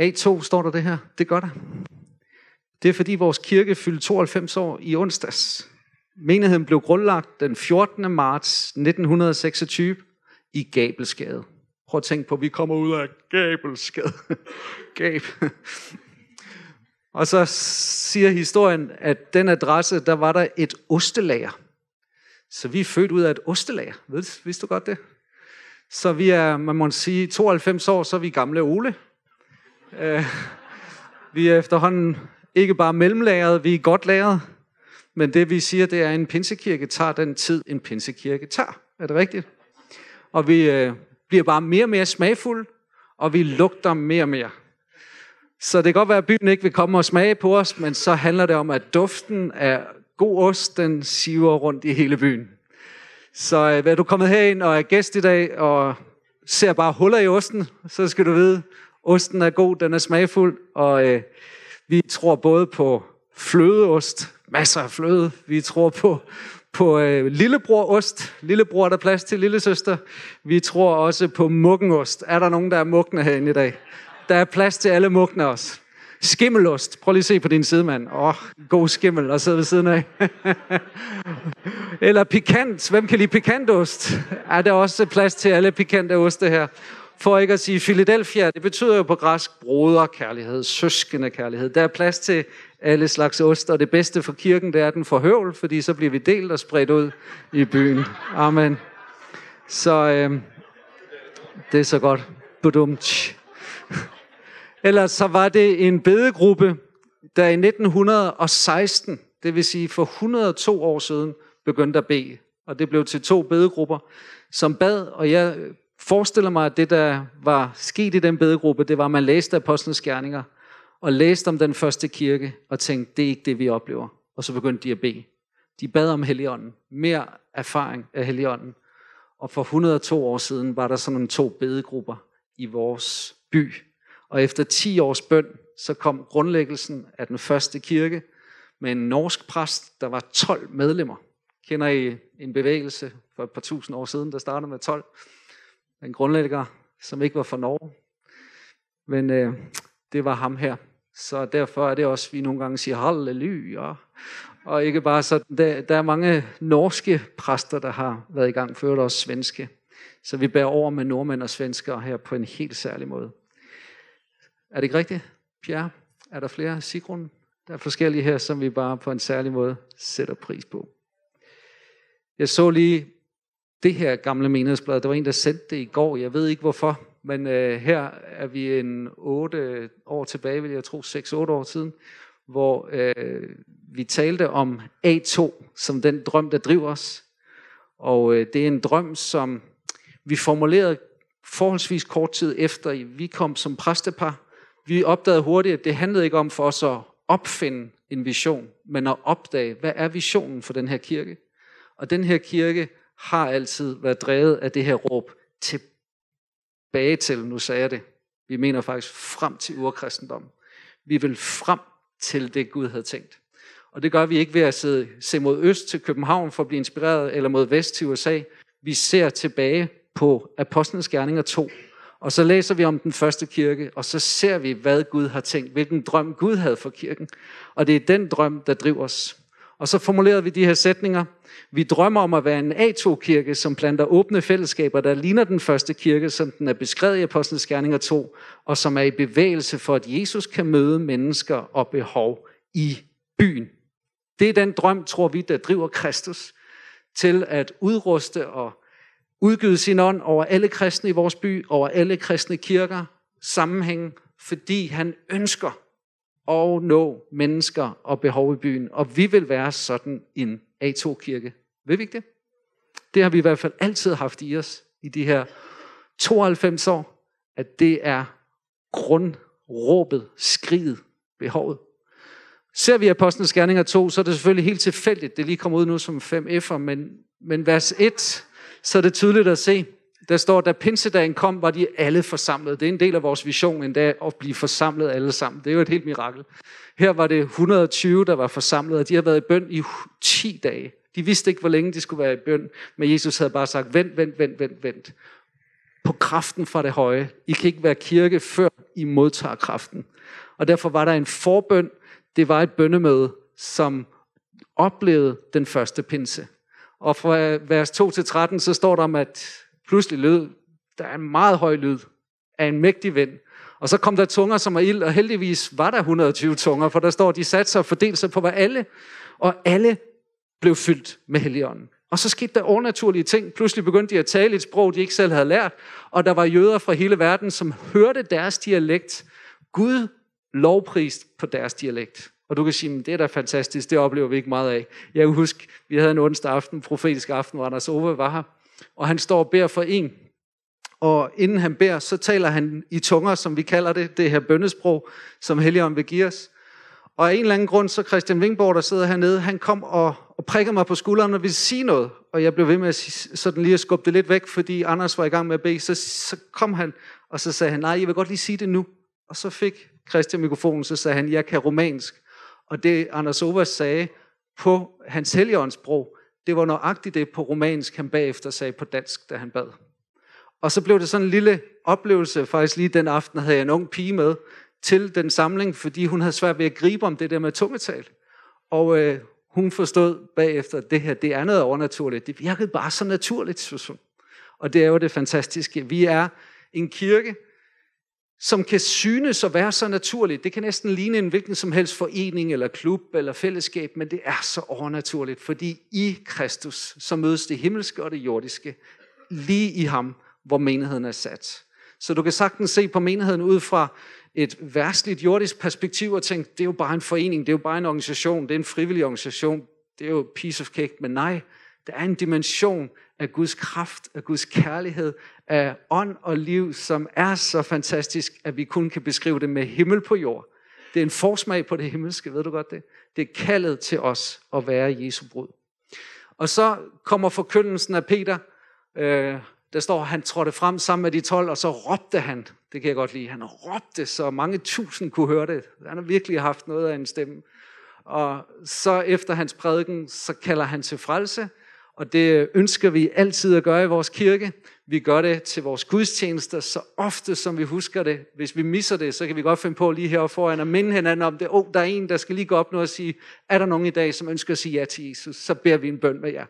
A2 står der det her. Det gør der. Det er fordi vores kirke fyldte 92 år i onsdags. Menigheden blev grundlagt den 14. marts 1926 i Gabelsgade. Prøv at tænke på, at vi kommer ud af Gabelsgade. Gab. Og så siger historien, at den adresse, der var der et ostelager. Så vi er født ud af et ostelager. Ved, vidste du godt det? Så vi er, man må sige, 92 år, så er vi gamle Ole. Øh, vi er efterhånden ikke bare mellemlæret, vi er godt læret. Men det vi siger, det er, at en pinsekirke tager den tid, en pinsekirke tager. Er det rigtigt? Og vi øh, bliver bare mere og mere smagfulde, og vi lugter mere og mere. Så det kan godt være, at byen ikke vil komme og smage på os, men så handler det om, at duften af god ost, den siver rundt i hele byen. Så øh, er du kommet herind og er gæst i dag, og ser bare huller i osten, så skal du vide, osten er god, den er smagfuld, og øh, vi tror både på flødeost, masser af fløde. Vi tror på, på øh, lillebrorost. Lillebror er der plads til lillesøster. Vi tror også på muggenost. Er der nogen, der er mugne herinde i dag? Der er plads til alle mugne også. Skimmelost. Prøv lige at se på din sidemand. Åh, oh, god skimmel at sidde ved siden af. Eller pikant. Hvem kan lide pikantost? Er der også plads til alle pikante oste her? For ikke at sige Philadelphia, det betyder jo på græsk broderkærlighed, søskende kærlighed. Der er plads til alle slags ost, og det bedste for kirken, det er, den forhøvel, fordi så bliver vi delt og spredt ud i byen. Amen. Så øh, det er så godt. Budumt. Ellers så var det en bedegruppe, der i 1916, det vil sige for 102 år siden, begyndte at bede. Og det blev til to bedegrupper, som bad, og jeg forestiller mig, at det, der var sket i den bedegruppe, det var, at man læste Apostlenes Gerninger, og læste om den første kirke, og tænkte, det er ikke det, vi oplever. Og så begyndte de at bede. De bad om Helligånden. Mere erfaring af Helligånden. Og for 102 år siden var der sådan nogle to bedegrupper i vores by. Og efter 10 års bøn, så kom grundlæggelsen af den første kirke med en norsk præst, der var 12 medlemmer. Kender I en bevægelse for et par tusind år siden, der startede med 12? En grundlægger, som ikke var fra Norge. Men øh, det var ham her. Så derfor er det også, at vi nogle gange siger halleluja. Og ikke bare så, der, der er mange norske præster, der har været i gang, før også svenske. Så vi bærer over med nordmænd og svensker her på en helt særlig måde. Er det ikke rigtigt, Pierre? Er der flere? Sigrun? Der er forskellige her, som vi bare på en særlig måde sætter pris på. Jeg så lige det her gamle menighedsblad. Der var en, der sendte det i går. Jeg ved ikke hvorfor. Men øh, her er vi en otte år tilbage, vil jeg tro, 6-8 år siden, hvor øh, vi talte om A2 som den drøm, der driver os. Og øh, det er en drøm, som vi formulerede forholdsvis kort tid efter, vi kom som præstepar. Vi opdagede hurtigt, at det handlede ikke om for os at opfinde en vision, men at opdage, hvad er visionen for den her kirke? Og den her kirke har altid været drevet af det her råb til tilbage til, nu sagde jeg det, vi mener faktisk frem til urkristendom. Vi vil frem til det, Gud havde tænkt. Og det gør vi ikke ved at sidde, se mod øst til København for at blive inspireret, eller mod vest til USA. Vi ser tilbage på Apostlenes Gerninger 2, og så læser vi om den første kirke, og så ser vi, hvad Gud har tænkt, hvilken drøm Gud havde for kirken. Og det er den drøm, der driver os. Og så formulerede vi de her sætninger. Vi drømmer om at være en A2-kirke, som planter åbne fællesskaber, der ligner den første kirke, som den er beskrevet i Apostlenes Gerninger 2, og som er i bevægelse for, at Jesus kan møde mennesker og behov i byen. Det er den drøm, tror vi, der driver Kristus til at udruste og udgyde sin ånd over alle kristne i vores by, over alle kristne kirker, sammenhæng, fordi han ønsker og nå mennesker og behov i byen. Og vi vil være sådan en A2-kirke. Vil vi ikke det? Det har vi i hvert fald altid haft i os i de her 92 år, at det er grundråbet, skriget, behovet. Ser vi Apostlenes Gerninger 2, så er det selvfølgelig helt tilfældigt. Det lige kommer ud nu som 5 F'er, men, men vers 1, så er det tydeligt at se. Der står, da pinsedagen kom, var de alle forsamlet. Det er en del af vores vision en dag at blive forsamlet alle sammen. Det er jo et helt mirakel. Her var det 120, der var forsamlet, og de har været i bøn i 10 dage. De vidste ikke, hvor længe de skulle være i bøn, men Jesus havde bare sagt, vent, vent, vent, vent, vent. på kraften fra det høje. I kan ikke være kirke, før I modtager kraften. Og derfor var der en forbøn. Det var et bønnemøde, som oplevede den første pinse. Og fra vers 2 til 13, så står der om, at pludselig lød, der er en meget høj lyd af en mægtig vind. Og så kom der tunger som er ild, og heldigvis var der 120 tunger, for der står, de satte sig og fordelte sig på hvad alle, og alle blev fyldt med Helligånden. Og så skete der overnaturlige ting. Pludselig begyndte de at tale et sprog, de ikke selv havde lært, og der var jøder fra hele verden, som hørte deres dialekt. Gud lovprist på deres dialekt. Og du kan sige, det er da fantastisk, det oplever vi ikke meget af. Jeg kan huske, vi havde en onsdag aften, profetisk aften, hvor Anders Ove var her, og han står og beder for en, og inden han beder, så taler han i tunger, som vi kalder det, det her bøndesprog, som Helligånden vil give os. Og af en eller anden grund, så Christian Wingborg, der sidder hernede, han kom og, og prikkede mig på skulderen og ville sige noget. Og jeg blev ved med at sige, sådan lige at skubbe det lidt væk, fordi Anders var i gang med at bede. Så, så kom han, og så sagde han, nej, jeg vil godt lige sige det nu. Og så fik Christian mikrofonen, så sagde han, jeg kan romansk. Og det Anders Ovas sagde på hans helligåndssprog, det var nøjagtigt det på romansk, han bagefter sagde på dansk, da han bad. Og så blev det sådan en lille oplevelse, faktisk lige den aften havde jeg en ung pige med til den samling, fordi hun havde svært ved at gribe om det der med tungetal. Og øh, hun forstod bagefter, at det her, det er noget overnaturligt. Det virkede bare så naturligt, synes hun. Og det er jo det fantastiske. Vi er en kirke, som kan synes at være så naturligt. Det kan næsten ligne en hvilken som helst forening, eller klub, eller fællesskab, men det er så overnaturligt, fordi i Kristus, så mødes det himmelske og det jordiske, lige i ham, hvor menigheden er sat. Så du kan sagtens se på menigheden ud fra et værtsligt jordisk perspektiv og tænke, det er jo bare en forening, det er jo bare en organisation, det er en frivillig organisation, det er jo piece of cake, men nej, der er en dimension af Guds kraft, af Guds kærlighed, af ånd og liv, som er så fantastisk, at vi kun kan beskrive det med himmel på jord. Det er en forsmag på det himmelske, ved du godt det? Det er kaldet til os at være Jesu brud. Og så kommer forkyndelsen af Peter, øh, der står, han trådte frem sammen med de 12, og så råbte han. Det kan jeg godt lide. Han råbte, så mange tusind kunne høre det. Han har virkelig haft noget af en stemme. Og så efter hans prædiken, så kalder han til frelse. Og det ønsker vi altid at gøre i vores kirke. Vi gør det til vores gudstjenester så ofte, som vi husker det. Hvis vi misser det, så kan vi godt finde på lige her foran at minde hinanden om det. Åh, oh, der er en, der skal lige gå op nu og sige, er der nogen i dag, som ønsker at sige ja til Jesus? Så beder vi en bøn med jer.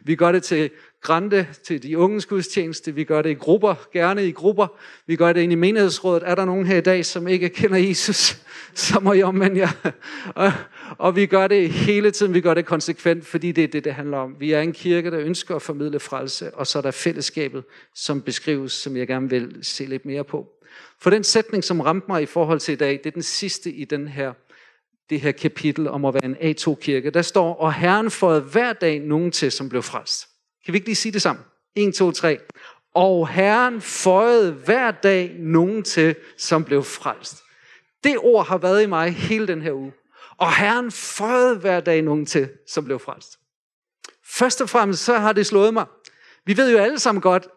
Vi gør det til Grande, til de unges gudstjeneste. Vi gør det i grupper, gerne i grupper. Vi gør det ind i menighedsrådet. Er der nogen her i dag, som ikke kender Jesus, så må I omvende jer. Og, og vi gør det hele tiden. Vi gør det konsekvent, fordi det er det, det handler om. Vi er en kirke, der ønsker at formidle frelse, og så er der fællesskabet, som beskrives, som jeg gerne vil se lidt mere på. For den sætning, som ramte mig i forhold til i dag, det er den sidste i den her det her kapitel om at være en A2-kirke. Der står, og Herren får hver dag nogen til, som blev frelst. Kan vi ikke lige sige det sammen? 1, 2, 3. Og Herren føjede hver dag nogen til, som blev frelst. Det ord har været i mig hele den her uge. Og Herren føjede hver dag nogen til, som blev frelst. Først og fremmest så har det slået mig. Vi ved jo alle sammen godt,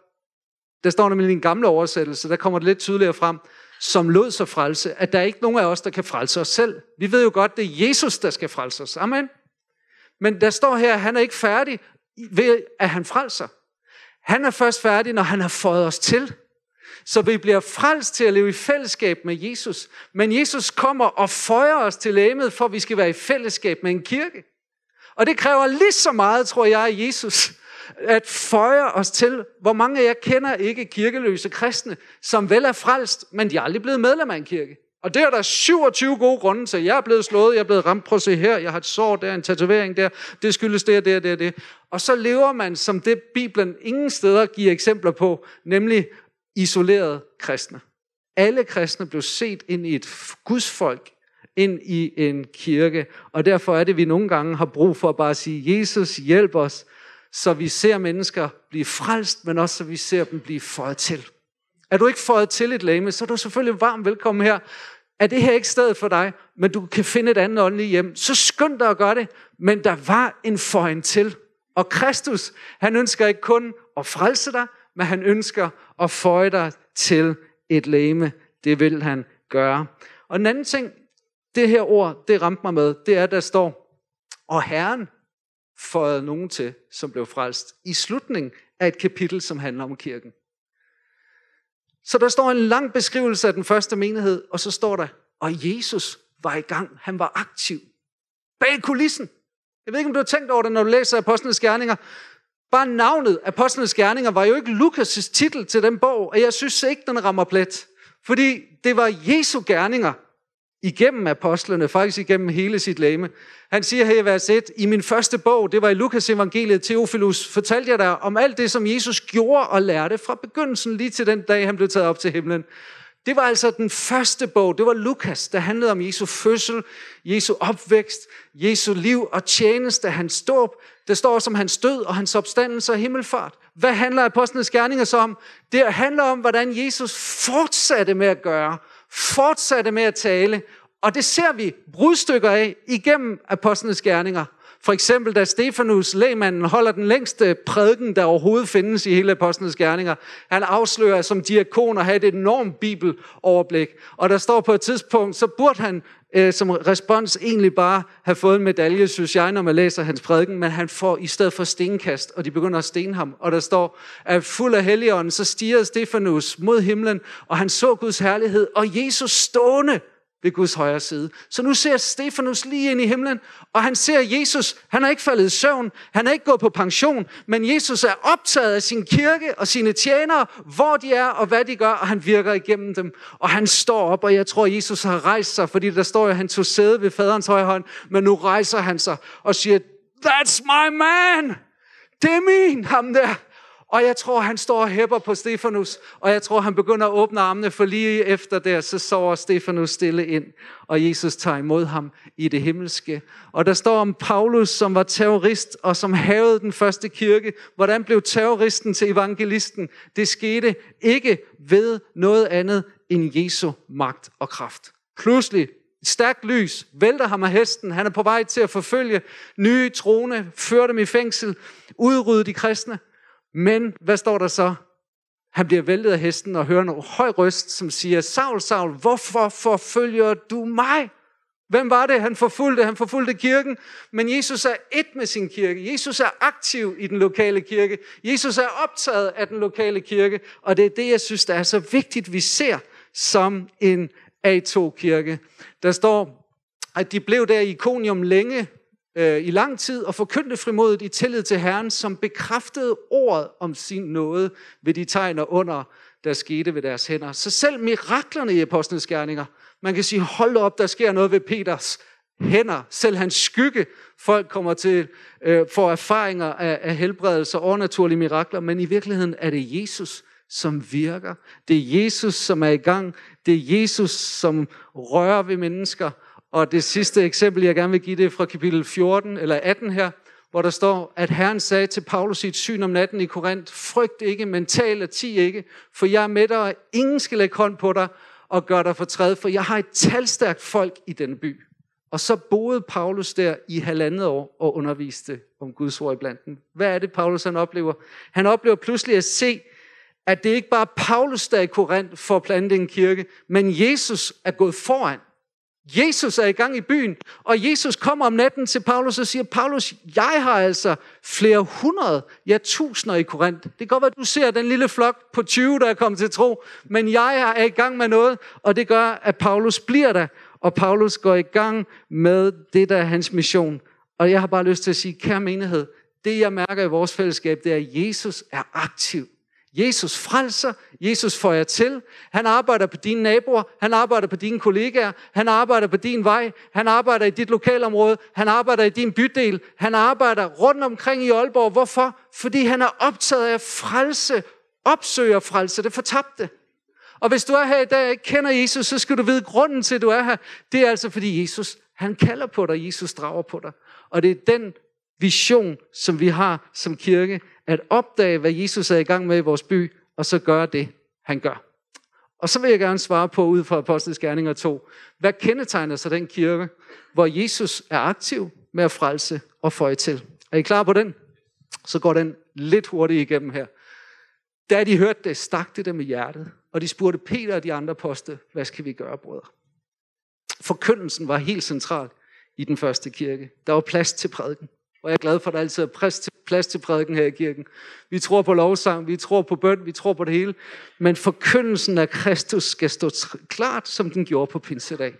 der står nemlig i en gamle oversættelse, der kommer det lidt tydeligere frem, som lod sig frelse, at der er ikke nogen af os, der kan frelse os selv. Vi ved jo godt, det er Jesus, der skal frelse os. Amen. Men der står her, at han er ikke færdig ved, at han frelser. Han er først færdig, når han har fået os til. Så vi bliver frelst til at leve i fællesskab med Jesus. Men Jesus kommer og føjer os til læmet, for at vi skal være i fællesskab med en kirke. Og det kræver lige så meget, tror jeg, af Jesus, at føje os til, hvor mange af jer kender ikke kirkeløse kristne, som vel er frelst, men de er aldrig blevet medlem af en kirke. Og det er der 27 gode grunde til. Jeg er blevet slået, jeg er blevet ramt, prøv at se her, jeg har et sår der, en tatovering der, det skyldes det og det og det og det. Og så lever man som det, Bibelen ingen steder giver eksempler på, nemlig isoleret kristne. Alle kristne blev set ind i et gudsfolk, ind i en kirke, og derfor er det, vi nogle gange har brug for at bare sige, Jesus, hjælp os, så vi ser mennesker blive frelst, men også så vi ser dem blive føjet til. Er du ikke føjet til et lame, så er du selvfølgelig varmt velkommen her. Er det her ikke stedet for dig, men du kan finde et andet åndeligt hjem, så skynd dig at gøre det. Men der var en føjen til. Og Kristus, han ønsker ikke kun at frelse dig, men han ønsker at føje dig til et lame. Det vil han gøre. Og en anden ting, det her ord, det ramte mig med, det er, der står, og Herren føjede nogen til, som blev frelst, i slutningen af et kapitel, som handler om kirken. Så der står en lang beskrivelse af den første menighed, og så står der, og Jesus var i gang. Han var aktiv. Bag kulissen. Jeg ved ikke, om du har tænkt over det, når du læser Apostlenes Gerninger. Bare navnet Apostlenes Gerninger var jo ikke Lukas' titel til den bog, og jeg synes ikke, den rammer plet. Fordi det var Jesu gerninger igennem apostlene, faktisk igennem hele sit læme. Han siger her i vers 1, i min første bog, det var i Lukas evangeliet, Theophilus, fortalte jeg dig om alt det, som Jesus gjorde og lærte fra begyndelsen lige til den dag, han blev taget op til himlen. Det var altså den første bog, det var Lukas, der handlede om Jesu fødsel, Jesu opvækst, Jesu liv og tjeneste, hans ståb. Det står også om hans død og hans opstandelse og himmelfart. Hvad handler apostlenes gerninger så om? Det handler om, hvordan Jesus fortsatte med at gøre, fortsatte med at tale, og det ser vi brudstykker af igennem apostlenes gerninger. For eksempel, da Stefanus, lægmanden, holder den længste prædiken, der overhovedet findes i hele apostlenes gerninger. Han afslører som diakon at have et enormt bibeloverblik. Og der står på et tidspunkt, så burde han øh, som respons egentlig bare have fået en medalje, synes jeg, når man læser hans prædiken, men han får i stedet for stenkast, og de begynder at stene ham. Og der står, at fuld af helligånden, så stiger Stefanus mod himlen, og han så Guds herlighed, og Jesus stående ved Guds højre side. Så nu ser Stefanus lige ind i himlen, og han ser Jesus. Han er ikke faldet i søvn, han er ikke gået på pension, men Jesus er optaget af sin kirke og sine tjenere, hvor de er og hvad de gør, og han virker igennem dem. Og han står op, og jeg tror, Jesus har rejst sig, fordi der står at han tog sæde ved faderens højre hånd, men nu rejser han sig og siger, That's my man! Det er min, ham der. Og jeg tror, han står og hæpper på Stefanus, og jeg tror, han begynder at åbne armene, for lige efter der, så sover Stefanus stille ind, og Jesus tager imod ham i det himmelske. Og der står om Paulus, som var terrorist, og som havede den første kirke. Hvordan blev terroristen til evangelisten? Det skete ikke ved noget andet end Jesu magt og kraft. Pludselig et stærkt lys vælter ham af hesten. Han er på vej til at forfølge nye trone, føre dem i fængsel, udrydde de kristne. Men hvad står der så? Han bliver væltet af hesten og hører en høj røst, som siger, Saul, Saul, hvorfor forfølger du mig? Hvem var det, han forfulgte? Han forfulgte kirken, men Jesus er et med sin kirke. Jesus er aktiv i den lokale kirke. Jesus er optaget af den lokale kirke, og det er det, jeg synes, der er så vigtigt, vi ser som en A2-kirke. Der står, at de blev der i Ikonium længe, øh, i lang tid og forkyndte frimodigt i tillid til Herren, som bekræftede ordet om sin nåde ved de tegn og under, der skete ved deres hænder. Så selv miraklerne i apostlenes gerninger, man kan sige, hold op, der sker noget ved Peters hænder. Selv hans skygge, folk kommer til øh, for erfaringer af, af helbredelse og overnaturlige mirakler, men i virkeligheden er det Jesus, som virker. Det er Jesus, som er i gang. Det er Jesus, som rører ved mennesker. Og det sidste eksempel, jeg gerne vil give, det er fra kapitel 14 eller 18 her, hvor der står, at Herren sagde til Paulus i et syn om natten i Korinth, frygt ikke, men tal og ti ikke, for jeg er med dig, og ingen skal lægge hånd på dig og gøre dig fortræd, for jeg har et talstærkt folk i denne by. Og så boede Paulus der i halvandet år og underviste om Guds ord i blandt dem. Hvad er det, Paulus han oplever? Han oplever pludselig at se, at det ikke bare er Paulus, der er i Korinth for at plante en kirke, men Jesus er gået foran. Jesus er i gang i byen, og Jesus kommer om natten til Paulus og siger, Paulus, jeg har altså flere hundrede, ja tusinder i Korinth. Det kan godt være, at du ser den lille flok på 20, der er kommet til tro, men jeg er i gang med noget, og det gør, at Paulus bliver der, og Paulus går i gang med det, der er hans mission. Og jeg har bare lyst til at sige, kære menighed, det jeg mærker i vores fællesskab, det er, at Jesus er aktiv Jesus frelser, Jesus får jer til. Han arbejder på dine naboer, han arbejder på dine kollegaer, han arbejder på din vej, han arbejder i dit lokalområde, han arbejder i din bydel, han arbejder rundt omkring i Aalborg. Hvorfor? Fordi han er optaget af frelse, opsøger frelse, det fortabte. Og hvis du er her i dag og ikke kender Jesus, så skal du vide, grunden til, at du er her, det er altså fordi Jesus, han kalder på dig, Jesus drager på dig. Og det er den vision, som vi har som kirke, at opdage, hvad Jesus er i gang med i vores by, og så gøre det, han gør. Og så vil jeg gerne svare på, ud fra Apostlenes Gerninger 2, hvad kendetegner så den kirke, hvor Jesus er aktiv med at frelse og føje til? Er I klar på den? Så går den lidt hurtigt igennem her. Da de hørte det, stak det dem i hjertet, og de spurgte Peter og de andre poste, hvad skal vi gøre, brødre? Forkyndelsen var helt central i den første kirke. Der var plads til prædiken. Og jeg er glad for, at der altid er plads til, plads til prædiken her i kirken. Vi tror på lovsang, vi tror på bøn, vi tror på det hele. Men forkyndelsen af Kristus skal stå klart, som den gjorde på pinsedag.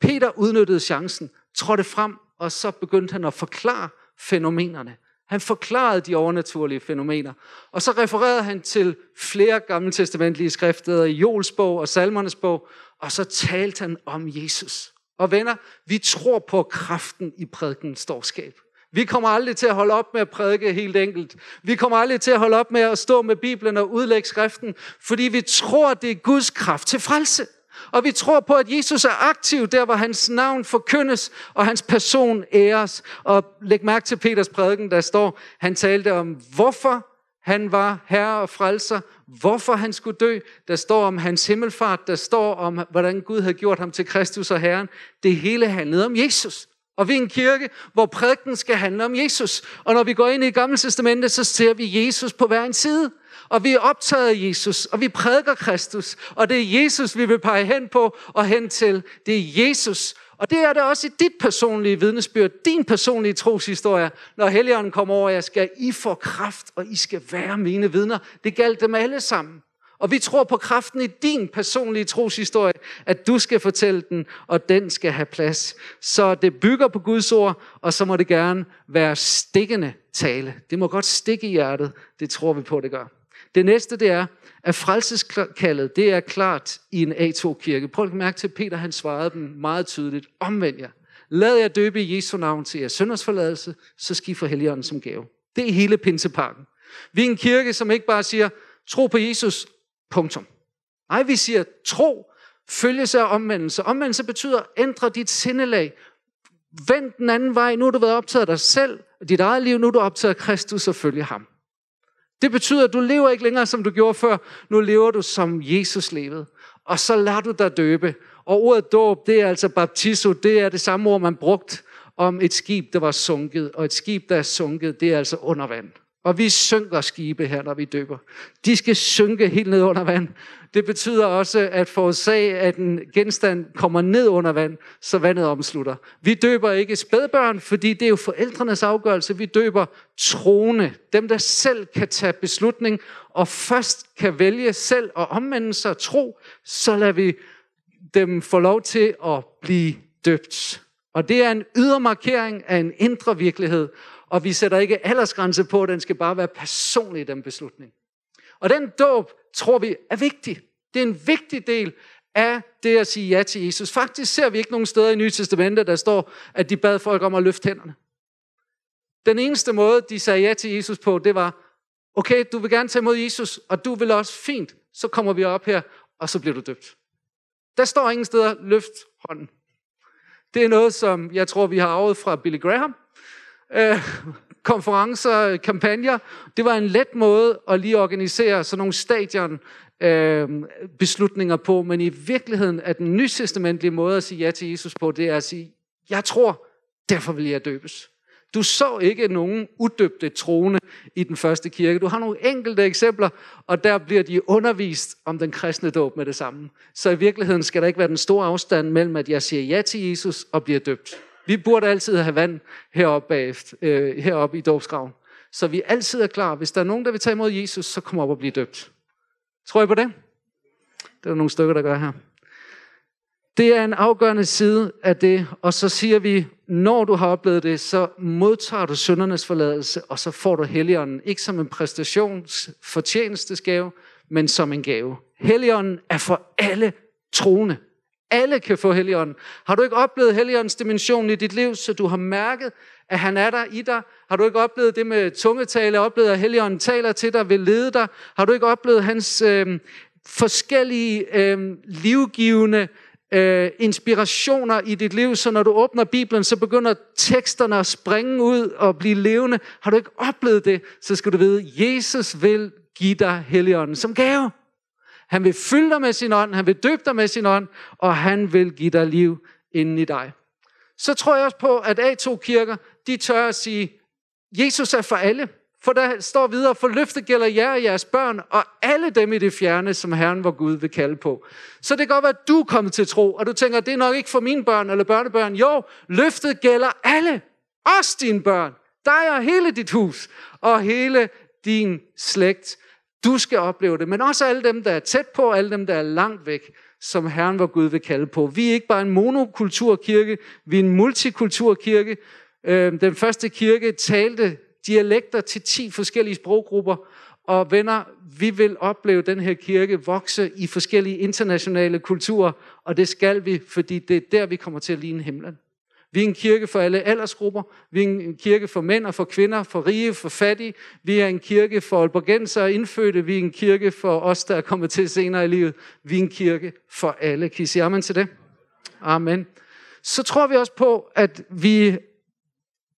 Peter udnyttede chancen, trådte frem, og så begyndte han at forklare fænomenerne. Han forklarede de overnaturlige fænomener. Og så refererede han til flere gammeltestamentlige skrifter i Jols bog og Salmernes bog, og så talte han om Jesus. Og venner, vi tror på kraften i prædikens storskab. Vi kommer aldrig til at holde op med at prædike helt enkelt. Vi kommer aldrig til at holde op med at stå med Bibelen og udlægge skriften, fordi vi tror, det er Guds kraft til frelse. Og vi tror på, at Jesus er aktiv der, hvor hans navn forkyndes, og hans person æres. Og læg mærke til Peters prædiken, der står, han talte om, hvorfor han var herre og frelser, hvorfor han skulle dø. Der står om hans himmelfart, der står om, hvordan Gud havde gjort ham til Kristus og Herren. Det hele handlede om Jesus. Og vi er en kirke, hvor prædiken skal handle om Jesus. Og når vi går ind i Gamle Testamentet, så ser vi Jesus på hver en side. Og vi er optaget af Jesus, og vi prædiker Kristus. Og det er Jesus, vi vil pege hen på og hen til. Det er Jesus. Og det er det også i dit personlige vidnesbyrd, din personlige troshistorie, når Helligånden kommer over jer, skal I få kraft, og I skal være mine vidner. Det galt dem alle sammen. Og vi tror på kraften i din personlige troshistorie, at du skal fortælle den, og den skal have plads. Så det bygger på Guds ord, og så må det gerne være stikkende tale. Det må godt stikke i hjertet. Det tror vi på, det gør. Det næste, det er, at frelseskaldet, det er klart i en A2-kirke. Prøv at mærke til, at Peter han svarede dem meget tydeligt. Omvend jer. Lad jer døbe i Jesu navn til jeres søndersforladelse, så skal I få Helligånden som gave. Det er hele pinsepakken. Vi er en kirke, som ikke bare siger, tro på Jesus, punktum. Nej, vi siger, tro, følges af omvendelse. Omvendelse betyder, ændre dit sindelag. Vend den anden vej. Nu har du været optaget af dig selv, dit eget liv. Nu er du optaget af Kristus og følge ham. Det betyder, at du lever ikke længere, som du gjorde før. Nu lever du, som Jesus levede. Og så lader du dig døbe. Og ordet dåb, det er altså baptizo. Det er det samme ord, man brugt om et skib, der var sunket. Og et skib, der er sunket, det er altså under vand. Og vi synker skibe her, når vi dykker. De skal synke helt ned under vand. Det betyder også, at forårsage, at en genstand kommer ned under vand, så vandet omslutter. Vi døber ikke spædbørn, fordi det er jo forældrenes afgørelse. Vi døber troende. Dem, der selv kan tage beslutning, og først kan vælge selv at omvende sig tro, så lader vi dem få lov til at blive døbt. Og det er en ydre markering af en indre virkelighed. Og vi sætter ikke aldersgrænse på, den skal bare være personlig, den beslutning. Og den dåb, tror vi, er vigtig. Det er en vigtig del af det at sige ja til Jesus. Faktisk ser vi ikke nogen steder i Nye Testamentet, der står, at de bad folk om at løfte hænderne. Den eneste måde, de sagde ja til Jesus på, det var, okay, du vil gerne tage imod Jesus, og du vil også fint, så kommer vi op her, og så bliver du døbt. Der står ingen steder, løft hånden. Det er noget, som jeg tror, vi har arvet fra Billy Graham, øh, konferencer, kampagner. Det var en let måde at lige organisere sådan nogle stadion øh, beslutninger på, men i virkeligheden er den nysestamentlige måde at sige ja til Jesus på, det er at sige, jeg tror, derfor vil jeg døbes. Du så ikke nogen udøbte troende i den første kirke. Du har nogle enkelte eksempler, og der bliver de undervist om den kristne dåb med det samme. Så i virkeligheden skal der ikke være den store afstand mellem, at jeg siger ja til Jesus og bliver døbt. Vi burde altid have vand heroppe, bagefter, øh, heroppe i dåbsgraven. Så vi altid er klar. Hvis der er nogen, der vil tage imod Jesus, så kom op og bliv døbt. Tror I på det? Det er nogle stykker, der gør her. Det er en afgørende side af det, og så siger vi, når du har oplevet det, så modtager du syndernes forladelse, og så får du Helligånden, ikke som en præstationsfortjenestesgave, men som en gave. Helligånden er for alle troende. Alle kan få Helligånden. Har du ikke oplevet Helligåndens dimension i dit liv, så du har mærket, at han er der i dig? Har du ikke oplevet det med tungetale, oplevet at Helligånden taler til dig, vil lede dig? Har du ikke oplevet hans øh, forskellige øh, livgivende øh, inspirationer i dit liv, så når du åbner Bibelen, så begynder teksterne at springe ud og blive levende. Har du ikke oplevet det, så skal du vide, at Jesus vil give dig Helligånden som gave. Han vil fylde dig med sin ånd, han vil døbe dig med sin ånd, og han vil give dig liv inden i dig. Så tror jeg også på, at A2-kirker, de tør at sige, Jesus er for alle. For der står videre, for løftet gælder jer og jeres børn, og alle dem i det fjerne, som Herren vor Gud vil kalde på. Så det kan godt være, at du er kommet til tro, og du tænker, det er nok ikke for mine børn eller børnebørn. Jo, løftet gælder alle. Også dine børn. Dig og hele dit hus, og hele din slægt. Du skal opleve det, men også alle dem, der er tæt på, alle dem, der er langt væk, som Herren var Gud vil kalde på. Vi er ikke bare en monokulturkirke, vi er en multikulturkirke. Øhm, den første kirke talte dialekter til 10 forskellige sproggrupper, og venner, vi vil opleve den her kirke vokse i forskellige internationale kulturer, og det skal vi, fordi det er der, vi kommer til at ligne himlen. Vi er en kirke for alle aldersgrupper. Vi er en kirke for mænd og for kvinder, for rige, for fattige. Vi er en kirke for albergenser og indfødte. Vi er en kirke for os, der er kommet til senere i livet. Vi er en kirke for alle. Kan I sige amen til det? Amen. Så tror vi også på, at vi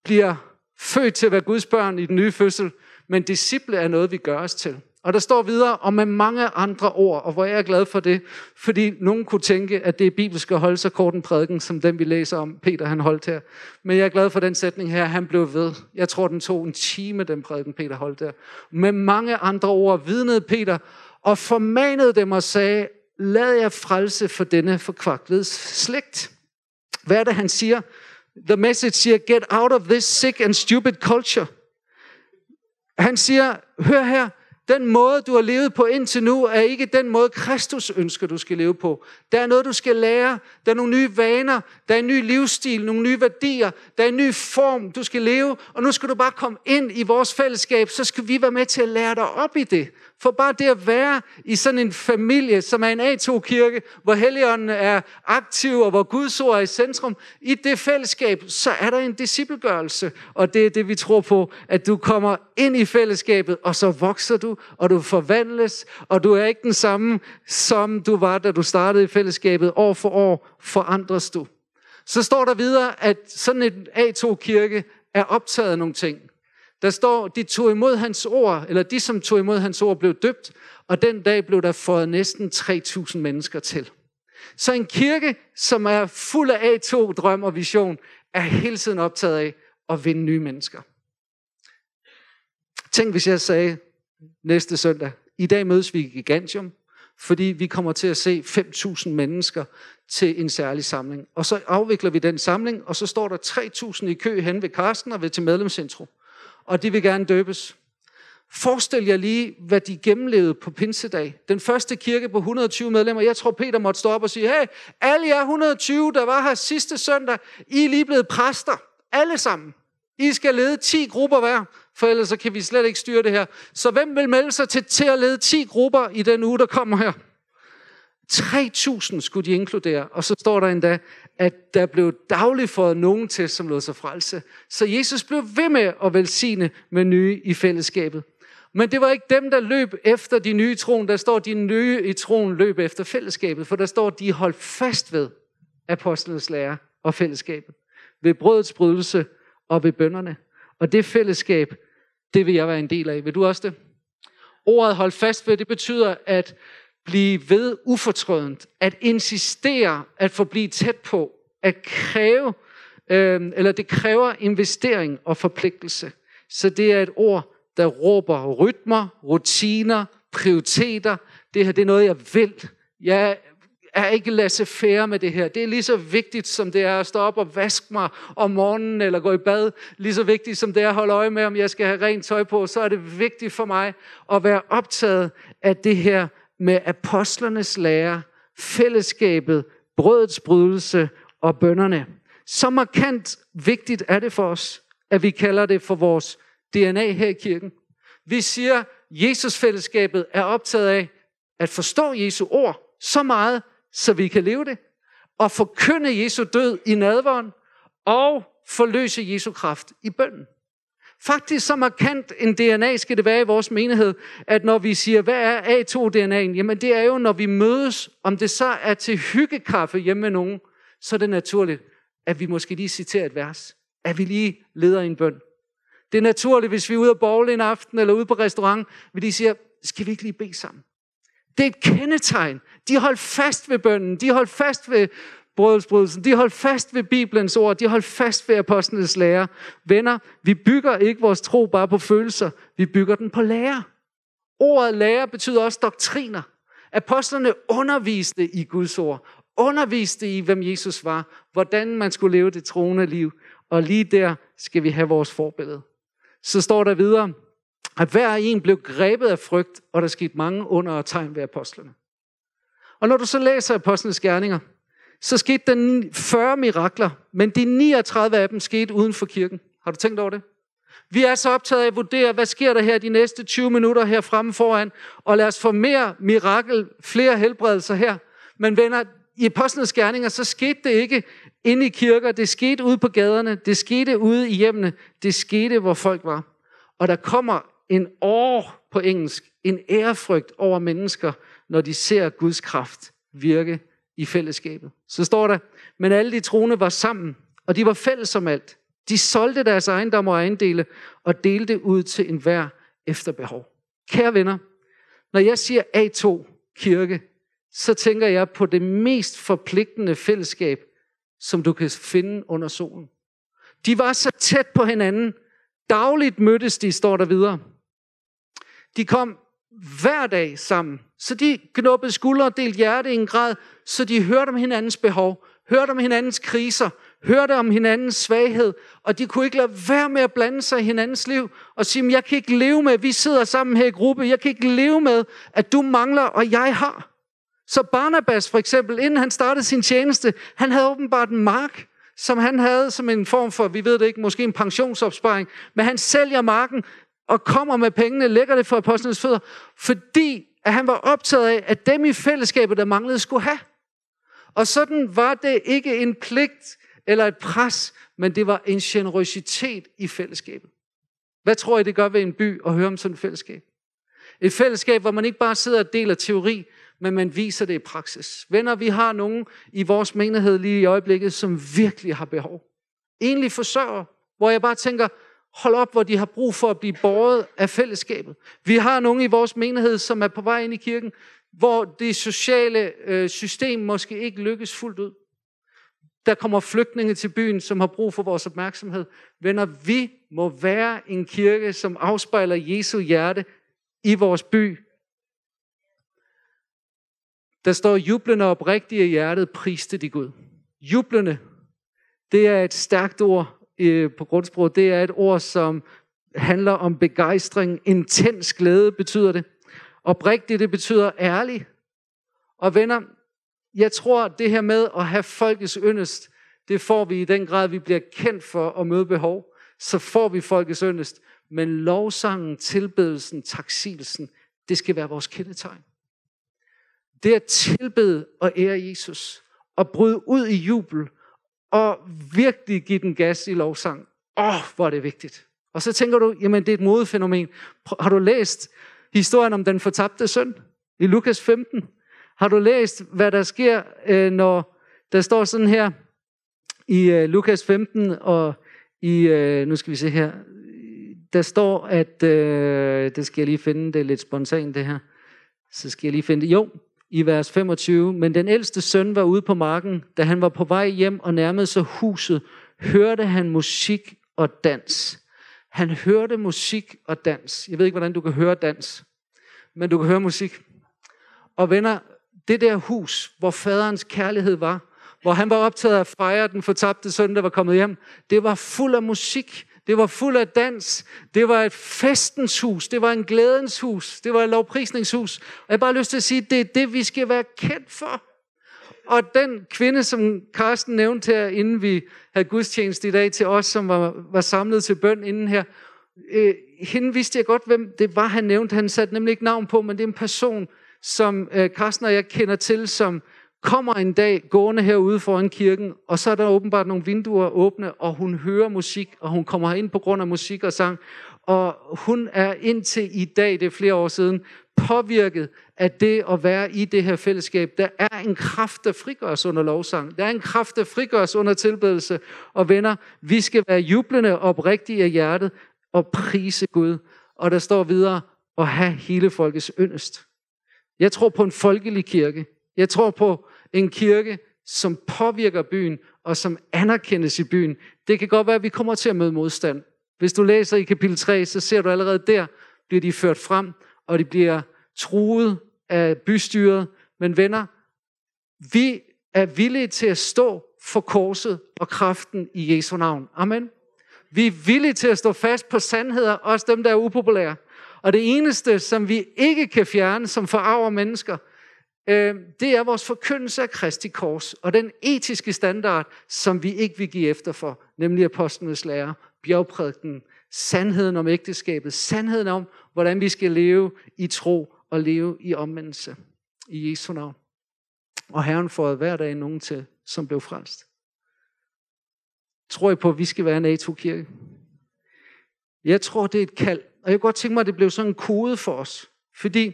bliver født til at være Guds børn i den nye fødsel, men disciple er noget, vi gør os til. Og der står videre, og med mange andre ord, og hvor jeg er glad for det, fordi nogen kunne tænke, at det er bibelsk at holde så kort en prædiken, som den vi læser om, Peter han holdt her. Men jeg er glad for den sætning her, han blev ved. Jeg tror, den tog en time, den prædiken Peter holdt der. Med mange andre ord vidnede Peter, og formanede dem og sagde, lad jer frelse for denne forkvaklede slægt. Hvad er det, han siger? The message siger, get out of this sick and stupid culture. Han siger, hør her, den måde, du har levet på indtil nu, er ikke den måde, Kristus ønsker, du skal leve på. Der er noget, du skal lære. Der er nogle nye vaner. Der er en ny livsstil, nogle nye værdier. Der er en ny form, du skal leve. Og nu skal du bare komme ind i vores fællesskab, så skal vi være med til at lære dig op i det. For bare det at være i sådan en familie, som er en A2-kirke, hvor Helligånden er aktiv, og hvor Guds ord er i centrum, i det fællesskab, så er der en disciplegørelse. Og det er det, vi tror på, at du kommer ind i fællesskabet, og så vokser du, og du forvandles, og du er ikke den samme, som du var, da du startede i fællesskabet. År for år forandres du. Så står der videre, at sådan en A2-kirke er optaget af nogle ting. Der står, de tog imod hans ord, eller de, som tog imod hans ord, blev døbt, og den dag blev der fået næsten 3.000 mennesker til. Så en kirke, som er fuld af A2 drøm og vision, er hele tiden optaget af at vinde nye mennesker. Tænk, hvis jeg sagde næste søndag, i dag mødes vi i Gigantium, fordi vi kommer til at se 5.000 mennesker til en særlig samling. Og så afvikler vi den samling, og så står der 3.000 i kø hen ved Karsten og ved til medlemscentrum og de vil gerne døbes. Forestil jer lige, hvad de gennemlevede på Pinsedag. Den første kirke på 120 medlemmer. Jeg tror, Peter måtte stå op og sige, hey, alle jer 120, der var her sidste søndag, I er lige blevet præster. Alle sammen. I skal lede 10 grupper hver, for ellers så kan vi slet ikke styre det her. Så hvem vil melde sig til, til at lede 10 grupper i den uge, der kommer her? 3.000 skulle de inkludere, og så står der endda, at der blev dagligt fået nogen til, som lod sig frelse. Så Jesus blev ved med at velsigne med nye i fællesskabet. Men det var ikke dem, der løb efter de nye i troen. Der står, de nye i troen løb efter fællesskabet. For der står, de holdt fast ved apostlenes lære og fællesskabet. Ved brødets brydelse og ved bønderne. Og det fællesskab, det vil jeg være en del af. Vil du også det? Ordet hold fast ved, det betyder at blive ved ufortrødent, at insistere, at forblive tæt på, at kræve, øh, eller det kræver investering og forpligtelse. Så det er et ord, der råber rytmer, rutiner, prioriteter. Det her det er noget, jeg vil. Jeg er ikke lasse færre med det her. Det er lige så vigtigt, som det er at stå op og vaske mig om morgenen eller gå i bad. Lige så vigtigt, som det er at holde øje med, om jeg skal have rent tøj på. Så er det vigtigt for mig at være optaget af det her med apostlernes lære, fællesskabet, brødets brydelse og bønderne. Så markant vigtigt er det for os, at vi kalder det for vores DNA her i kirken. Vi siger, Jesus-fællesskabet er optaget af at forstå Jesu ord så meget, så vi kan leve det, og forkynde Jesu død i nadvånd, og forløse Jesu kraft i bønden. Faktisk så markant en DNA skal det være i vores menighed, at når vi siger, hvad er A2-DNA'en? Jamen det er jo, når vi mødes, om det så er til hyggekaffe hjemme med nogen, så er det naturligt, at vi måske lige citerer et vers. At vi lige leder en bøn. Det er naturligt, hvis vi er ude og bowle en aften, eller ude på restaurant, vi lige siger, skal vi ikke lige bede sammen? Det er et kendetegn. De holdt fast ved bønnen. De holdt fast ved brødsbrydelsen. De holdt fast ved Bibelens ord. De holdt fast ved apostlenes lære. Venner, vi bygger ikke vores tro bare på følelser. Vi bygger den på lære. Ordet lære betyder også doktriner. Apostlerne underviste i Guds ord. Underviste i, hvem Jesus var. Hvordan man skulle leve det troende liv. Og lige der skal vi have vores forbillede. så står der videre, at hver en blev grebet af frygt, og der skete mange under og tegn ved apostlene. Og når du så læser apostlenes gerninger, så skete der 40 mirakler, men de 39 af dem skete uden for kirken. Har du tænkt over det? Vi er så optaget af at vurdere, hvad sker der her de næste 20 minutter her fremme foran, og lad os få mere mirakel, flere helbredelser her. Men venner, i apostlenes gerninger, så skete det ikke inde i kirker, det skete ude på gaderne, det skete ude i hjemmene, det skete, hvor folk var. Og der kommer en år på engelsk, en ærefrygt over mennesker, når de ser Guds kraft virke i fællesskabet. Så står der, men alle de troende var sammen, og de var fælles om alt. De solgte deres ejendom og ejendele og delte ud til enhver efter behov. Kære venner, når jeg siger A2 kirke, så tænker jeg på det mest forpligtende fællesskab, som du kan finde under solen. De var så tæt på hinanden. Dagligt mødtes de, står der videre. De kom hver dag sammen. Så de knuppede skuldre og delte hjerte i en grad, så de hørte om hinandens behov, hørte om hinandens kriser, hørte om hinandens svaghed, og de kunne ikke lade være med at blande sig i hinandens liv og sige, jeg kan ikke leve med, at vi sidder sammen her i gruppe, jeg kan ikke leve med, at du mangler, og jeg har. Så Barnabas for eksempel, inden han startede sin tjeneste, han havde åbenbart en mark, som han havde som en form for, vi ved det ikke, måske en pensionsopsparing, men han sælger marken og kommer med pengene, lægger det for apostlenes fødder, fordi at han var optaget af, at dem i fællesskabet, der manglede, skulle have. Og sådan var det ikke en pligt eller et pres, men det var en generøsitet i fællesskabet. Hvad tror I, det gør ved en by at høre om sådan et fællesskab? Et fællesskab, hvor man ikke bare sidder og deler teori, men man viser det i praksis. Venner, vi har nogen i vores menighed lige i øjeblikket, som virkelig har behov. Egentlig forsørger, hvor jeg bare tænker, hold op, hvor de har brug for at blive båret af fællesskabet. Vi har nogen i vores menighed, som er på vej ind i kirken, hvor det sociale øh, system måske ikke lykkes fuldt ud. Der kommer flygtninge til byen, som har brug for vores opmærksomhed. Venner, vi må være en kirke, som afspejler Jesu hjerte i vores by. Der står jublende oprigtige hjertet, priste de Gud. Jublende, det er et stærkt ord Øh, på grundsprog. Det er et ord, som handler om begejstring. Intens glæde betyder det. Oprigtigt, det betyder ærlig. Og venner, jeg tror, det her med at have folkets yndest, det får vi i den grad, vi bliver kendt for at møde behov. Så får vi folkets yndest. Men lovsangen, tilbedelsen, taksilsen, det skal være vores kendetegn. Det at tilbede og ære Jesus. Og bryde ud i jubel. Og virkelig give den gas i lovsang. Åh, oh, hvor er det vigtigt. Og så tænker du, jamen det er et modefænomen. Har du læst historien om den fortabte søn i Lukas 15? Har du læst, hvad der sker, øh, når der står sådan her i øh, Lukas 15 og i, øh, nu skal vi se her, der står, at, det skal jeg lige finde, det er lidt spontant det her, så skal jeg lige finde det. Jo, i vers 25, men den ældste søn var ude på marken, da han var på vej hjem og nærmede sig huset, hørte han musik og dans. Han hørte musik og dans. Jeg ved ikke, hvordan du kan høre dans, men du kan høre musik. Og venner, det der hus, hvor faderens kærlighed var, hvor han var optaget af at fejre den fortabte søn, der var kommet hjem, det var fuld af musik, det var fuld af dans, det var et festens hus, det var en glædens hus, det var et lovprisningshus. Og jeg har bare lyst til at sige, at det er det, vi skal være kendt for. Og den kvinde, som Karsten nævnte her, inden vi havde gudstjeneste i dag til os, som var, var samlet til bøn inden her, øh, hende vidste jeg godt, hvem det var, han nævnte. Han satte nemlig ikke navn på, men det er en person, som øh, Karsten og jeg kender til, som kommer en dag gående herude foran kirken, og så er der åbenbart nogle vinduer åbne, og hun hører musik, og hun kommer ind på grund af musik og sang, og hun er indtil i dag, det er flere år siden, påvirket af det at være i det her fællesskab. Der er en kraft, der frigøres under lovsang. Der er en kraft, der frigøres under tilbedelse. Og venner, vi skal være jublende og oprigtige af hjertet og prise Gud. Og der står videre, at have hele folkets yndest. Jeg tror på en folkelig kirke. Jeg tror på en kirke, som påvirker byen, og som anerkendes i byen. Det kan godt være, at vi kommer til at møde modstand. Hvis du læser i kapitel 3, så ser du allerede der, bliver de ført frem, og de bliver truet af bystyret. Men venner, vi er villige til at stå for korset og kraften i Jesu navn. Amen. Vi er villige til at stå fast på sandheder, også dem, der er upopulære. Og det eneste, som vi ikke kan fjerne, som forarver mennesker, øh, det er vores forkyndelse af Kristi kors, og den etiske standard, som vi ikke vil give efter for, nemlig apostlenes lære, bjergprædiken, sandheden om ægteskabet, sandheden om, hvordan vi skal leve i tro og leve i omvendelse. I Jesu navn. Og Herren får hver dag nogen til, som blev frelst. Tror I på, at vi skal være en A2-kirke? Jeg tror, det er et kald. Og jeg kunne godt tænke mig, at det blev sådan en kode for os. Fordi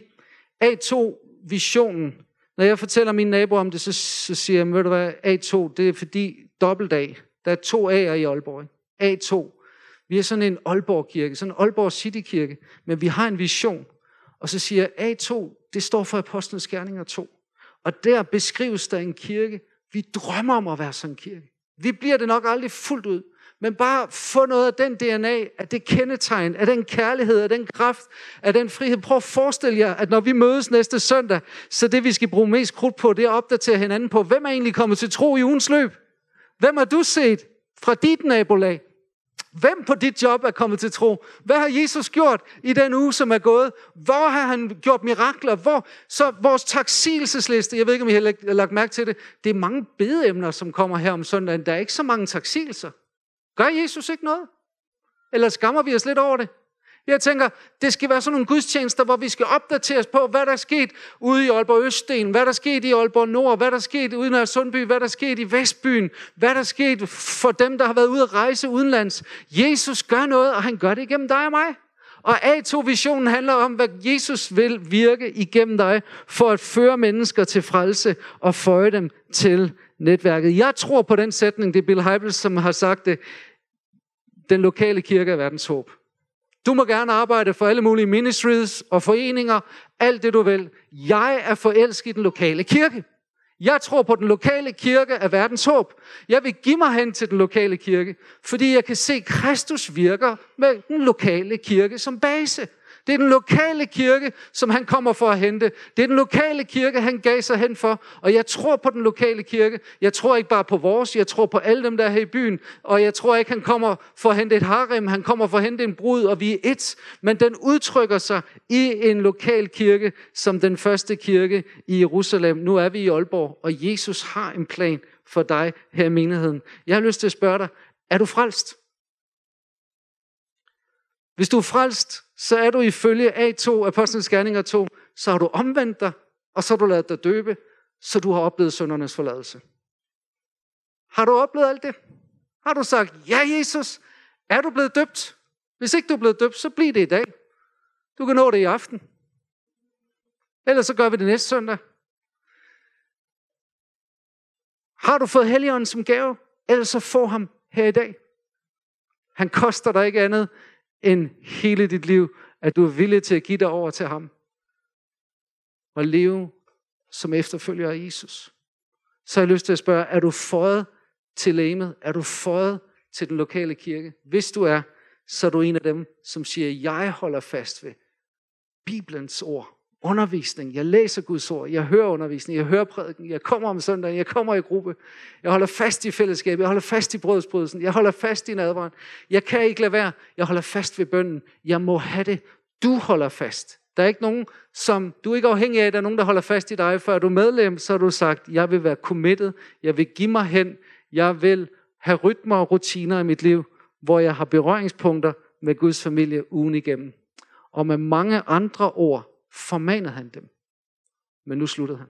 A2 visionen. når jeg fortæller mine naboer om det, så, så siger jeg, ved du hvad, A2, det er fordi dobbelt A. Der er to A'er i Aalborg. A2. Vi er sådan en Aalborg-kirke, sådan en Aalborg City-kirke, men vi har en vision. Og så siger jeg, A2, det står for Apostlenes Gerninger 2. Og der beskrives der en kirke. Vi drømmer om at være sådan en kirke. Vi bliver det nok aldrig fuldt ud. Men bare få noget af den DNA, af det kendetegn, af den kærlighed, af den kraft, af den frihed. Prøv at forestille jer, at når vi mødes næste søndag, så det vi skal bruge mest krudt på, det er at opdatere hinanden på, hvem er egentlig kommet til tro i ugens løb? Hvem har du set fra dit nabolag? Hvem på dit job er kommet til tro? Hvad har Jesus gjort i den uge, som er gået? Hvor har han gjort mirakler? Hvor? Så vores taksigelsesliste, jeg ved ikke, om I har lagt mærke til det, det er mange bedeemner, som kommer her om søndagen. Der er ikke så mange taksigelser. Gør Jesus ikke noget? Eller skammer vi os lidt over det? Jeg tænker, det skal være sådan nogle gudstjenester, hvor vi skal opdateres på, hvad der er sket ude i Aalborg Øststen, hvad der er sket i Aalborg Nord, hvad der er sket ude i Sundby, hvad der er sket i Vestbyen, hvad der er sket for dem, der har været ude at rejse udenlands. Jesus gør noget, og han gør det igennem dig og mig. Og A2-visionen handler om, hvad Jesus vil virke igennem dig, for at føre mennesker til frelse og føje dem til netværket. Jeg tror på den sætning, det er Bill Hybels, som har sagt det, den lokale kirke er verdens håb. Du må gerne arbejde for alle mulige ministries og foreninger, alt det du vil. Jeg er forelsket i den lokale kirke. Jeg tror på, den lokale kirke er verdens håb. Jeg vil give mig hen til den lokale kirke, fordi jeg kan se, at Kristus virker med den lokale kirke som base. Det er den lokale kirke, som han kommer for at hente. Det er den lokale kirke, han gav sig hen for. Og jeg tror på den lokale kirke. Jeg tror ikke bare på vores, jeg tror på alle dem, der er her i byen. Og jeg tror ikke, han kommer for at hente et harem, han kommer for at hente en brud, og vi er et. Men den udtrykker sig i en lokal kirke, som den første kirke i Jerusalem. Nu er vi i Aalborg, og Jesus har en plan for dig her i menigheden. Jeg har lyst til at spørge dig, er du frelst? Hvis du er frelst, så er du ifølge A2, Apostlenes Gerninger 2, så har du omvendt dig, og så har du lavet dig døbe, så du har oplevet søndernes forladelse. Har du oplevet alt det? Har du sagt, ja Jesus, er du blevet døbt? Hvis ikke du er blevet døbt, så bliv det i dag. Du kan nå det i aften. Ellers så gør vi det næste søndag. Har du fået Helligånden som gave? Ellers så få ham her i dag. Han koster dig ikke andet end hele dit liv, at du er villig til at give dig over til ham. Og leve som efterfølger af Jesus. Så har jeg lyst til at spørge, er du fået til lægemet? Er du fået til den lokale kirke? Hvis du er, så er du en af dem, som siger, jeg holder fast ved Bibelens ord undervisning. Jeg læser Guds ord. Jeg hører undervisning. Jeg hører prædiken. Jeg kommer om søndagen. Jeg kommer i gruppe. Jeg holder fast i fællesskabet. Jeg holder fast i brødsbrydelsen. Jeg holder fast i nadveren. Jeg kan ikke lade være. Jeg holder fast ved bønden. Jeg må have det. Du holder fast. Der er ikke nogen, som du er ikke afhængig af, der er nogen, der holder fast i dig. Før du er medlem, så har du sagt, jeg vil være committed. Jeg vil give mig hen. Jeg vil have rytmer og rutiner i mit liv, hvor jeg har berøringspunkter med Guds familie ugen igennem. Og med mange andre ord, formanede han dem. Men nu sluttede han.